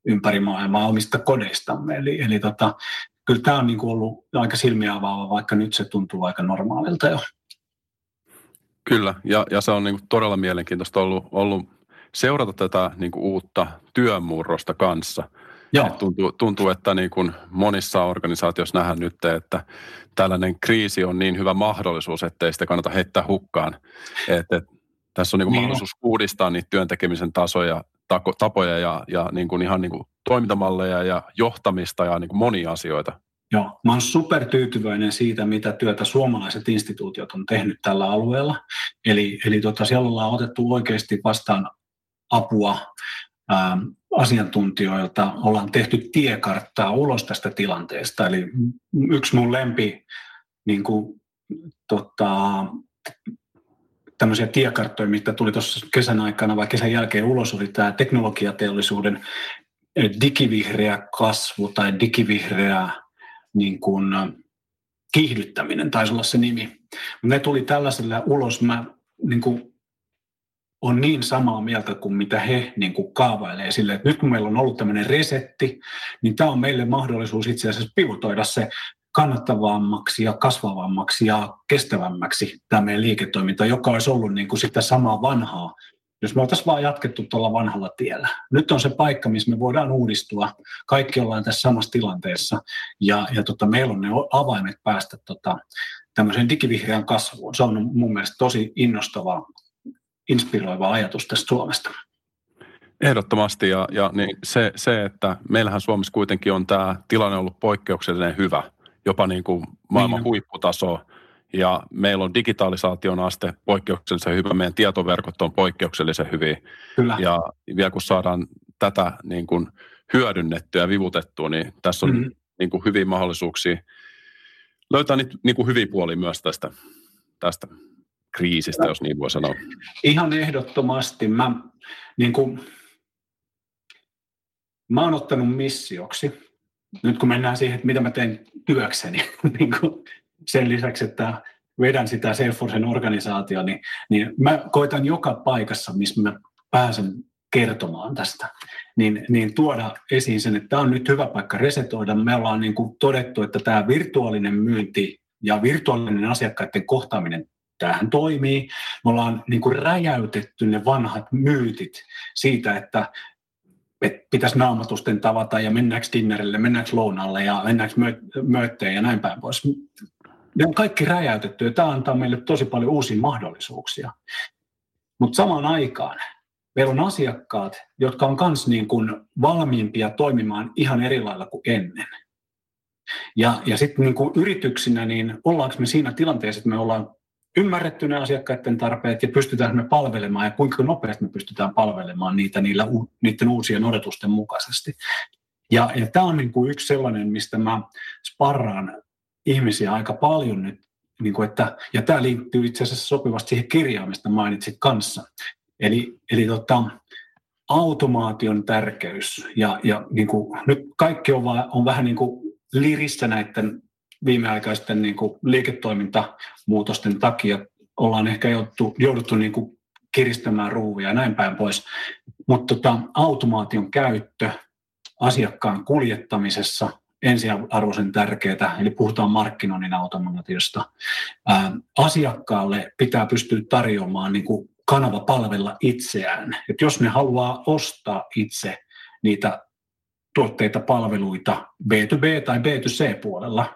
ympäri maailmaa omista kodeistamme. Eli, eli tota, kyllä tämä on niin kuin ollut aika silmiä avaava, vaikka nyt se tuntuu aika normaalilta jo. Kyllä, ja, ja se on niin kuin todella mielenkiintoista ollut, ollut seurata tätä niin kuin uutta työmurrosta kanssa. Joo. Et tuntuu, tuntuu, että niin kuin monissa organisaatioissa nähdään nyt, että tällainen kriisi on niin hyvä mahdollisuus, ettei sitä kannata heittää hukkaan. Et, et, tässä on niin kuin niin. mahdollisuus uudistaa niitä työntekemisen tasoja, tapoja ja, ja niin kuin ihan niin kuin toimintamalleja ja johtamista ja niin kuin monia asioita. Joo, mä olen supertyytyväinen siitä, mitä työtä suomalaiset instituutiot on tehnyt tällä alueella. Eli, eli tota, siellä ollaan otettu oikeasti vastaan apua ää, asiantuntijoilta, ollaan tehty tiekarttaa ulos tästä tilanteesta. Eli yksi mun lempi niin kuin, tota, tämmöisiä tiekarttoja, mitä tuli tuossa kesän aikana vai kesän jälkeen ulos, oli tämä teknologiateollisuuden digivihreä kasvu tai digivihreä niin kuin, kiihdyttäminen taisi olla se nimi. Ne tuli tällaisella ulos. Mä niin kuin, on niin samaa mieltä kuin mitä he niin kuin kaavailee sille, että nyt kun meillä on ollut tämmöinen resetti, niin tämä on meille mahdollisuus itse asiassa pivotoida se kannattavammaksi ja kasvavammaksi ja kestävämmäksi tämä meidän liiketoiminta, joka olisi ollut niin kuin sitä samaa vanhaa jos me oltaisiin vaan jatkettu tuolla vanhalla tiellä. Nyt on se paikka, missä me voidaan uudistua. Kaikki ollaan tässä samassa tilanteessa ja, ja tota, meillä on ne avaimet päästä tota, tämmöiseen digivihreään kasvuun. Se on mun mielestä tosi innostava, inspiroiva ajatus tästä Suomesta. Ehdottomasti ja, ja niin se, se, että meillähän Suomessa kuitenkin on tämä tilanne ollut poikkeuksellinen hyvä, jopa niin kuin maailman niin. huipputaso ja meillä on digitalisaation aste poikkeuksellisen hyvä, meidän tietoverkot on poikkeuksellisen hyviä. Kyllä. Ja vielä kun saadaan tätä niin kuin hyödynnettyä ja vivutettua, niin tässä on mm-hmm. niin kuin hyviä mahdollisuuksia löytää niitä niin kuin hyviä puolia myös tästä, tästä kriisistä, jos niin voi sanoa. Ihan ehdottomasti. Mä, niin kuin, mä oon ottanut missioksi, nyt kun mennään siihen, että mitä mä teen työkseni, <laughs> niin kuin, sen lisäksi, että vedän sitä Salesforcen organisaatio, niin, niin mä koitan joka paikassa, missä mä pääsen kertomaan tästä, niin, niin tuoda esiin sen, että tämä on nyt hyvä paikka resetoida. Me ollaan niin kuin todettu, että tämä virtuaalinen myynti ja virtuaalinen asiakkaiden kohtaaminen tämähän toimii. Me ollaan niin kuin räjäytetty ne vanhat myytit siitä, että että pitäisi naamatusten tavata ja mennäänkö dinnerille, mennäänkö lounalle ja mennäänkö möötteen ja näin päin pois ne on kaikki räjäytetty ja tämä antaa meille tosi paljon uusia mahdollisuuksia. Mutta samaan aikaan meillä on asiakkaat, jotka on myös niin kuin valmiimpia toimimaan ihan eri lailla kuin ennen. Ja, ja sitten niin yrityksinä, niin ollaanko me siinä tilanteessa, että me ollaan ymmärretty ne asiakkaiden tarpeet ja pystytään me palvelemaan ja kuinka nopeasti me pystytään palvelemaan niitä niillä, niiden uusien odotusten mukaisesti. Ja, ja tämä on niin kuin yksi sellainen, mistä mä sparraan ihmisiä aika paljon nyt, niin kuin että, ja tämä liittyy itse asiassa sopivasti siihen kirjaan, mistä mainitsit kanssa. Eli, eli tota, automaation tärkeys ja, ja niin kuin, nyt kaikki on, vaan, on vähän niin kuin lirissä näiden viimeaikaisten niin kuin liiketoimintamuutosten takia. Ollaan ehkä jouduttu, jouduttu niin kuin kiristämään ruuvia ja näin päin pois. Mutta tota, automaation käyttö asiakkaan kuljettamisessa – ensiarvoisen tärkeää, eli puhutaan markkinoinnin automaatiosta. asiakkaalle pitää pystyä tarjoamaan niin kuin kanava palvella itseään. Et jos ne haluaa ostaa itse niitä tuotteita, palveluita B2B tai B2C-puolella,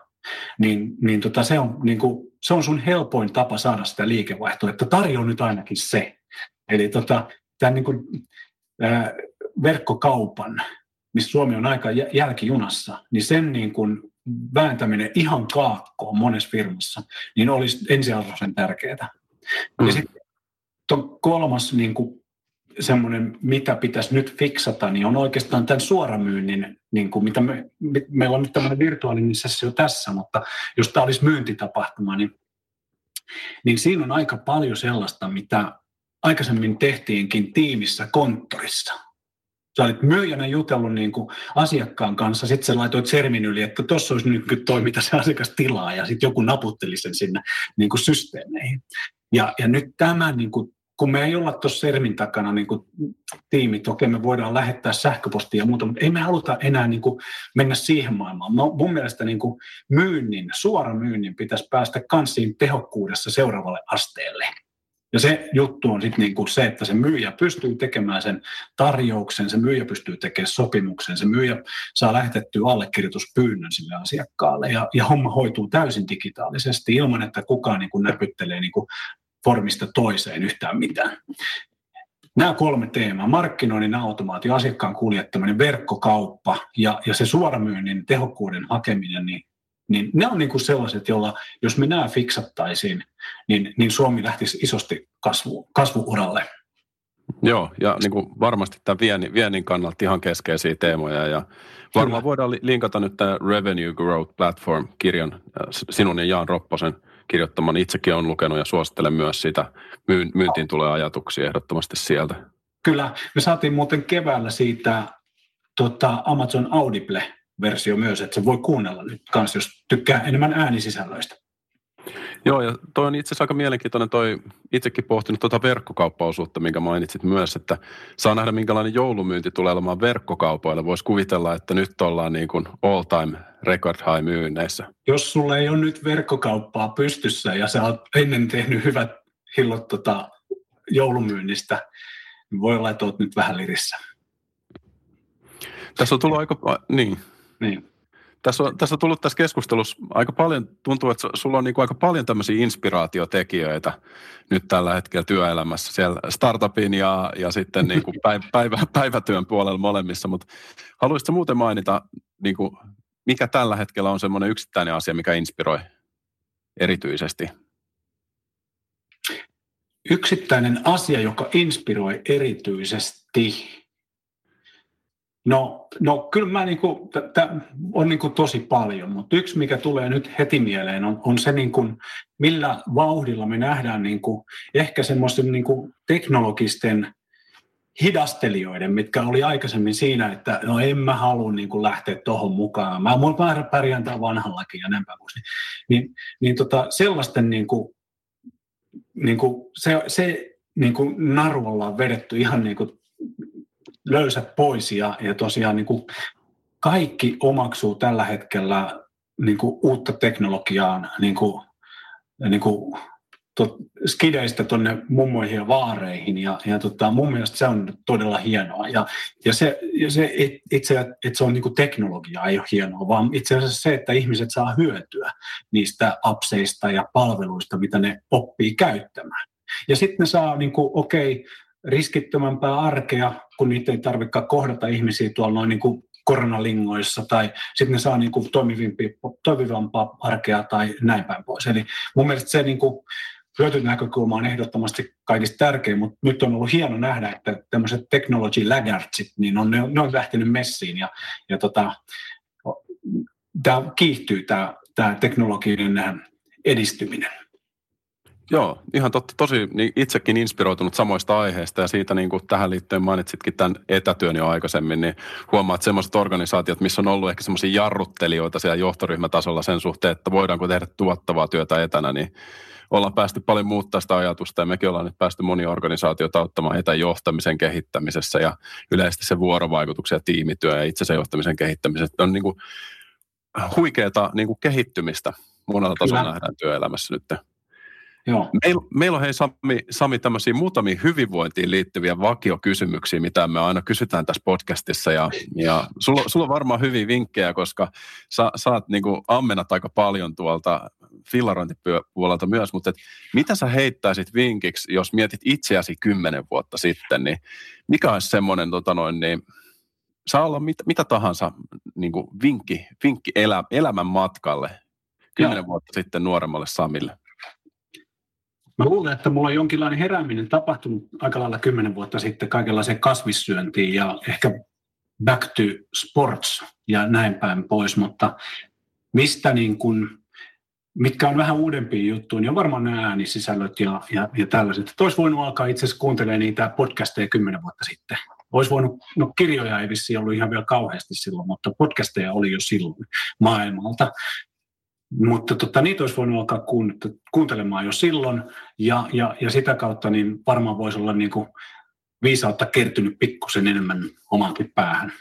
niin, niin tota, se, on, niin kuin, se on sun helpoin tapa saada sitä liikevaihtoa, että tarjoa nyt ainakin se. Eli tota, tämän niin kuin, ää, verkkokaupan missä Suomi on aika jälkijunassa, niin sen niin kuin vääntäminen ihan kaakkoon monessa firmassa, niin olisi ensiarvoisen tärkeää. Mm. Ja sitten kolmas niin kuin semmoinen, mitä pitäisi nyt fiksata, niin on oikeastaan tämän suoramyynnin, niin kuin mitä me, me, meillä on nyt tämmöinen virtuaalinen sessio tässä, mutta jos tämä olisi myyntitapahtuma, niin, niin siinä on aika paljon sellaista, mitä aikaisemmin tehtiinkin tiimissä konttorissa – sä olit myyjänä jutellut niin kuin asiakkaan kanssa, sitten sä laitoit sermin yli, että tuossa olisi nyt toi, mitä se asiakas tilaa, ja sitten joku naputteli sen sinne niin kuin systeemeihin. Ja, ja nyt tämä, niin kuin, kun me ei olla tuossa sermin takana niin kuin tiimit, okei me voidaan lähettää sähköpostia ja muuta, mutta ei me haluta enää niin kuin mennä siihen maailmaan. Mun mielestä niin kuin myynnin, suora myynnin pitäisi päästä kanssiin tehokkuudessa seuraavalle asteelle. Ja se juttu on sitten niinku se, että se myyjä pystyy tekemään sen tarjouksen, se myyjä pystyy tekemään sopimuksen, se myyjä saa lähetettyä allekirjoituspyynnön sille asiakkaalle ja, ja homma hoituu täysin digitaalisesti ilman, että kukaan niinku näpyttelee niinku formista toiseen yhtään mitään. Nämä kolme teemaa, markkinoinnin automaatio, asiakkaan kuljettaminen, verkkokauppa ja, ja se suoramyynnin tehokkuuden hakeminen, niin niin ne on niin kuin sellaiset, joilla jos me nämä fiksattaisiin, niin, niin Suomi lähtisi isosti kasvu, kasvuuralle. Joo, ja niin kuin varmasti tämän viennin, viennin kannalta ihan keskeisiä teemoja. Ja varmaan Kyllä. voidaan linkata nyt tämä Revenue Growth Platform-kirjan sinun ja Jaan Ropposen kirjoittaman. Itsekin on lukenut ja suosittelen myös sitä. Myyntiin tulee ajatuksia ehdottomasti sieltä. Kyllä, me saatiin muuten keväällä siitä tota Amazon Audible versio myös, että se voi kuunnella nyt kans, jos tykkää enemmän äänisisällöistä. Joo, ja toi on itse asiassa aika mielenkiintoinen toi, itsekin pohtinut tuota verkkokauppaosuutta, minkä mainitsit myös, että saa nähdä minkälainen joulumyynti tulee olemaan verkkokaupoilla. Voisi kuvitella, että nyt ollaan niin kuin all time record high myynneissä. Jos sulla ei ole nyt verkkokauppaa pystyssä ja sä oot ennen tehnyt hyvät hillot tota joulumyynnistä, niin voi olla, että oot nyt vähän lirissä. Tässä on tullut aika, niin. Niin. Tässä on, tässä on tullut tässä keskustelussa aika paljon, tuntuu, että sulla on niin kuin aika paljon tämmöisiä inspiraatiotekijöitä nyt tällä hetkellä työelämässä siellä startupin ja, ja sitten <laughs> niin kuin päivä, päivätyön puolella molemmissa, mutta haluaisitko muuten mainita, niin kuin, mikä tällä hetkellä on semmoinen yksittäinen asia, mikä inspiroi erityisesti? Yksittäinen asia, joka inspiroi erityisesti. No, no kyllä mä niinku, tätä on niinku tosi paljon, mutta yksi mikä tulee nyt heti mieleen on, on se niinku, millä vauhdilla me nähdään niinku, ehkä semmoisten niinku teknologisten hidastelijoiden, mitkä oli aikaisemmin siinä, että no en mä halua niin kuin lähteä tuohon mukaan. Mä voin pärjäntää vanhallakin ja näin päin. Niin, niin tota, sellaisten niin kuin, niin kuin, se, se niin kuin naru ollaan vedetty ihan niin kuin löysät pois ja, ja tosiaan niin kuin kaikki omaksuu tällä hetkellä niin kuin uutta teknologiaan niin kuin, niin kuin to, skideistä tuonne mummoihin ja vaareihin ja, ja tota, mun mielestä se on todella hienoa ja, ja se, ja se et, itse, että se on niin teknologia ei ole hienoa, vaan itse asiassa se, että ihmiset saa hyötyä niistä appseista ja palveluista, mitä ne oppii käyttämään. Ja sitten ne saa, niin kuin, okei, okay, riskittömämpää arkea, kun niitä ei tarvitse kohdata ihmisiä tuolla noin niin kuin koronalingoissa tai sitten ne saa niin kuin toimivampaa arkea tai näin päin pois. Eli mun mielestä se niin kuin hyötynäkökulma on ehdottomasti kaikista tärkein, mutta nyt on ollut hieno nähdä, että tämmöiset technology laggardsit, niin on, ne, ne on lähtenyt messiin ja, ja tota, tämä kiihtyy tämä, tämä teknologinen edistyminen. Joo, ihan totta. Tosi niin itsekin inspiroitunut samoista aiheista ja siitä niin kuin tähän liittyen mainitsitkin tämän etätyön jo aikaisemmin, niin huomaat semmoiset organisaatiot, missä on ollut ehkä semmoisia jarruttelijoita siellä johtoryhmätasolla sen suhteen, että voidaanko tehdä tuottavaa työtä etänä, niin ollaan päästy paljon muuttaa sitä ajatusta ja mekin ollaan nyt päästy moni organisaatioita auttamaan etäjohtamisen kehittämisessä ja yleisesti se vuorovaikutuksen ja tiimityö ja itsensä johtamisen kehittämisessä on niin kuin huikeaa niin kuin kehittymistä monella tasolla nähdään työelämässä nyt. Joo. Meillä, meillä on hei Sami, Sami tämmöisiä muutamia hyvinvointiin liittyviä vakiokysymyksiä, mitä me aina kysytään tässä podcastissa. Ja, ja sulla, sulla on varmaan hyviä vinkkejä, koska sä saat niin ammenat aika paljon tuolta fillarointipuolelta myös, mutta et, mitä sä heittäisit vinkiksi, jos mietit itseäsi kymmenen vuotta sitten, niin mikä olisi semmoinen, tota noin, niin, saa olla mit, mitä tahansa niin vinkki, vinkki elä, elämän matkalle kymmenen vuotta sitten nuoremmalle Samille? Mä luulen, että mulla on jonkinlainen herääminen tapahtunut aika lailla kymmenen vuotta sitten kaikenlaiseen kasvissyöntiin ja ehkä back to sports ja näin päin pois, mutta mistä niin kuin, mitkä on vähän uudempia juttuja, niin on varmaan nämä äänisisällöt ja, ja, ja tällaiset. Olisi voinut alkaa itse asiassa kuuntelemaan niitä podcasteja kymmenen vuotta sitten. Olisi voinut, no kirjoja ei vissi ollut ihan vielä kauheasti silloin, mutta podcasteja oli jo silloin maailmalta. Mutta tota, niitä olisi voinut alkaa kuuntelemaan jo silloin, ja, ja, ja sitä kautta niin varmaan voisi olla niin kuin viisautta kertynyt pikkusen enemmän omankin päähän.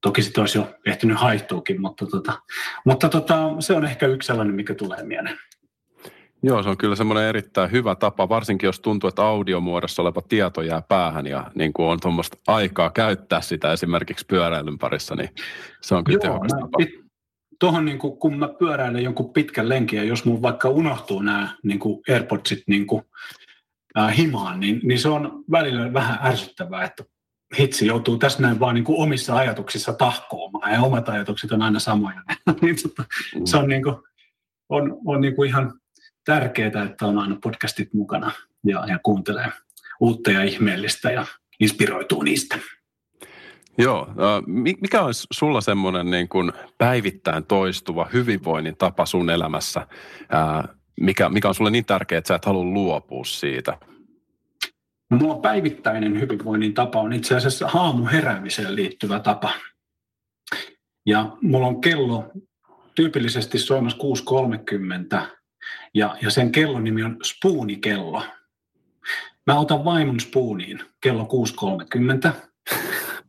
Toki sitten olisi jo ehtinyt haihtuukin, mutta, tota, mutta tota, se on ehkä yksi sellainen, mikä tulee mieleen. Joo, se on kyllä semmoinen erittäin hyvä tapa, varsinkin jos tuntuu, että audiomuodossa oleva tieto jää päähän ja niin kuin on tuommoista aikaa käyttää sitä esimerkiksi pyöräilyn parissa, niin se on kyllä Joo, tehokas tapa tuohon niin kuin, kun mä pyöräilen jonkun pitkän lenkin ja jos mun vaikka unohtuu nämä niin kuin AirPodsit niin kuin, äh, himaan, niin, niin se on välillä vähän ärsyttävää, että hitsi joutuu tässä näin vaan niin kuin omissa ajatuksissa tahkoamaan ja omat ajatukset on aina samoja. <laughs> niin, tota, se on, niin kuin, on, on niin kuin ihan tärkeää, että on aina podcastit mukana ja, ja kuuntelee uutta ja ihmeellistä ja inspiroituu niistä. Joo. Mikä olisi sulla semmoinen niin kuin päivittäin toistuva hyvinvoinnin tapa sun elämässä, mikä, mikä on sulle niin tärkeää, että sä et halua luopua siitä? No, mulla päivittäinen hyvinvoinnin tapa on itse asiassa heräämiseen liittyvä tapa. Ja mulla on kello tyypillisesti soimassa 6.30 ja, ja sen kellon nimi on Spoonikello. Mä otan vaimon Spooniin kello 6.30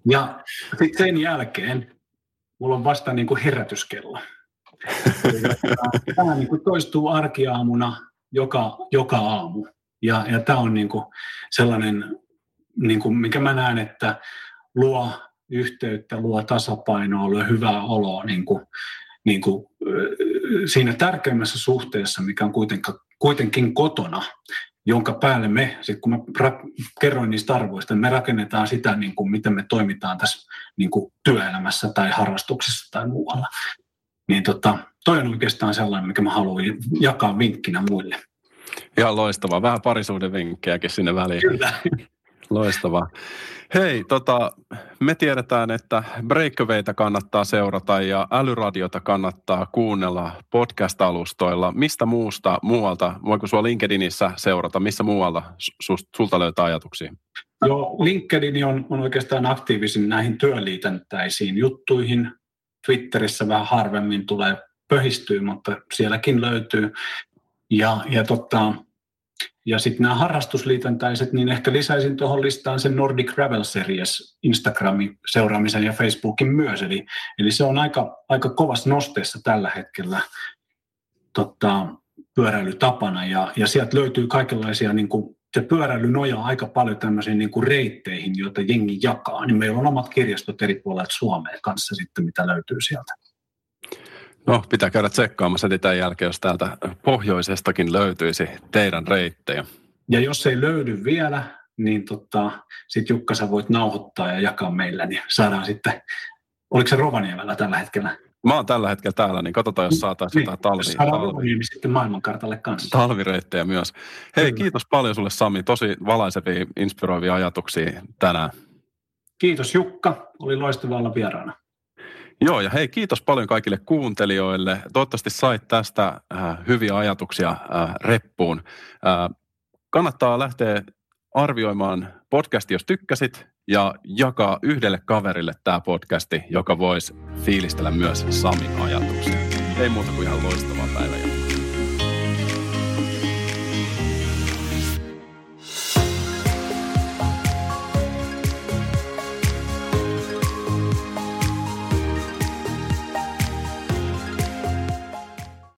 ja sitten sen jälkeen mulla on vasta niin kuin herätyskello. Tämä niin kuin toistuu arkiaamuna joka, joka aamu. Ja, ja tämä on niin kuin sellainen, niin kuin, mikä mä näen, että luo yhteyttä, luo tasapainoa, luo hyvää oloa niin kuin, niin kuin, siinä tärkeimmässä suhteessa, mikä on kuitenkin, kuitenkin kotona, jonka päälle me, sit kun mä ra- kerroin niistä arvoista, niin me rakennetaan sitä, niin kuin, miten me toimitaan tässä niin kuin työelämässä tai harrastuksessa tai muualla. Niin tota, toi on oikeastaan sellainen, mikä mä haluan jakaa vinkkinä muille. Ihan loistavaa. Vähän parisuuden vinkkejäkin sinne väliin. Kyllä. Loistavaa. Hei, tota, me tiedetään, että Breakawaita kannattaa seurata ja älyradiota kannattaa kuunnella podcast-alustoilla. Mistä muusta muualta, voiko sinua LinkedInissä seurata, missä muualla sulta, löytää ajatuksia? Joo, LinkedIn on, on oikeastaan aktiivisin näihin työliitäntäisiin juttuihin. Twitterissä vähän harvemmin tulee pöhistyä, mutta sielläkin löytyy. Ja, ja tota, ja sitten nämä harrastusliitäntäiset, niin ehkä lisäisin tuohon listaan sen Nordic Gravel Series Instagramin seuraamisen ja Facebookin myös. Eli, eli se on aika, aika kovassa nosteessa tällä hetkellä tota, pyöräilytapana. Ja, ja sieltä löytyy kaikenlaisia, niin kuin, se pyöräily nojaa aika paljon tämmöisiin niin kuin reitteihin, joita jengi jakaa. Niin meillä on omat kirjastot eri puolilta Suomeen kanssa sitten, mitä löytyy sieltä. No, pitää käydä tsekkaamassa tämän jälkeen, jos täältä pohjoisestakin löytyisi teidän reittejä. Ja jos ei löydy vielä, niin tota, sit Jukka sä voit nauhoittaa ja jakaa meillä, niin saadaan sitten, oliko se Rovaniemellä tällä hetkellä? Mä oon tällä hetkellä täällä, niin katsotaan, jos saataisiin niin, jotain talvi, talvi. sitten maailmankartalle kanssa. Talvireittejä myös. Hei, Kyllä. kiitos paljon sulle Sami, tosi valaisevia, inspiroivia ajatuksia tänään. Kiitos Jukka, oli loistavaa olla vieraana. Joo, ja hei, kiitos paljon kaikille kuuntelijoille. Toivottavasti sait tästä äh, hyviä ajatuksia äh, reppuun. Äh, kannattaa lähteä arvioimaan podcasti, jos tykkäsit, ja jakaa yhdelle kaverille tämä podcasti, joka voisi fiilistellä myös Samin ajatuksia. Ei muuta kuin ihan loistavaa päivää.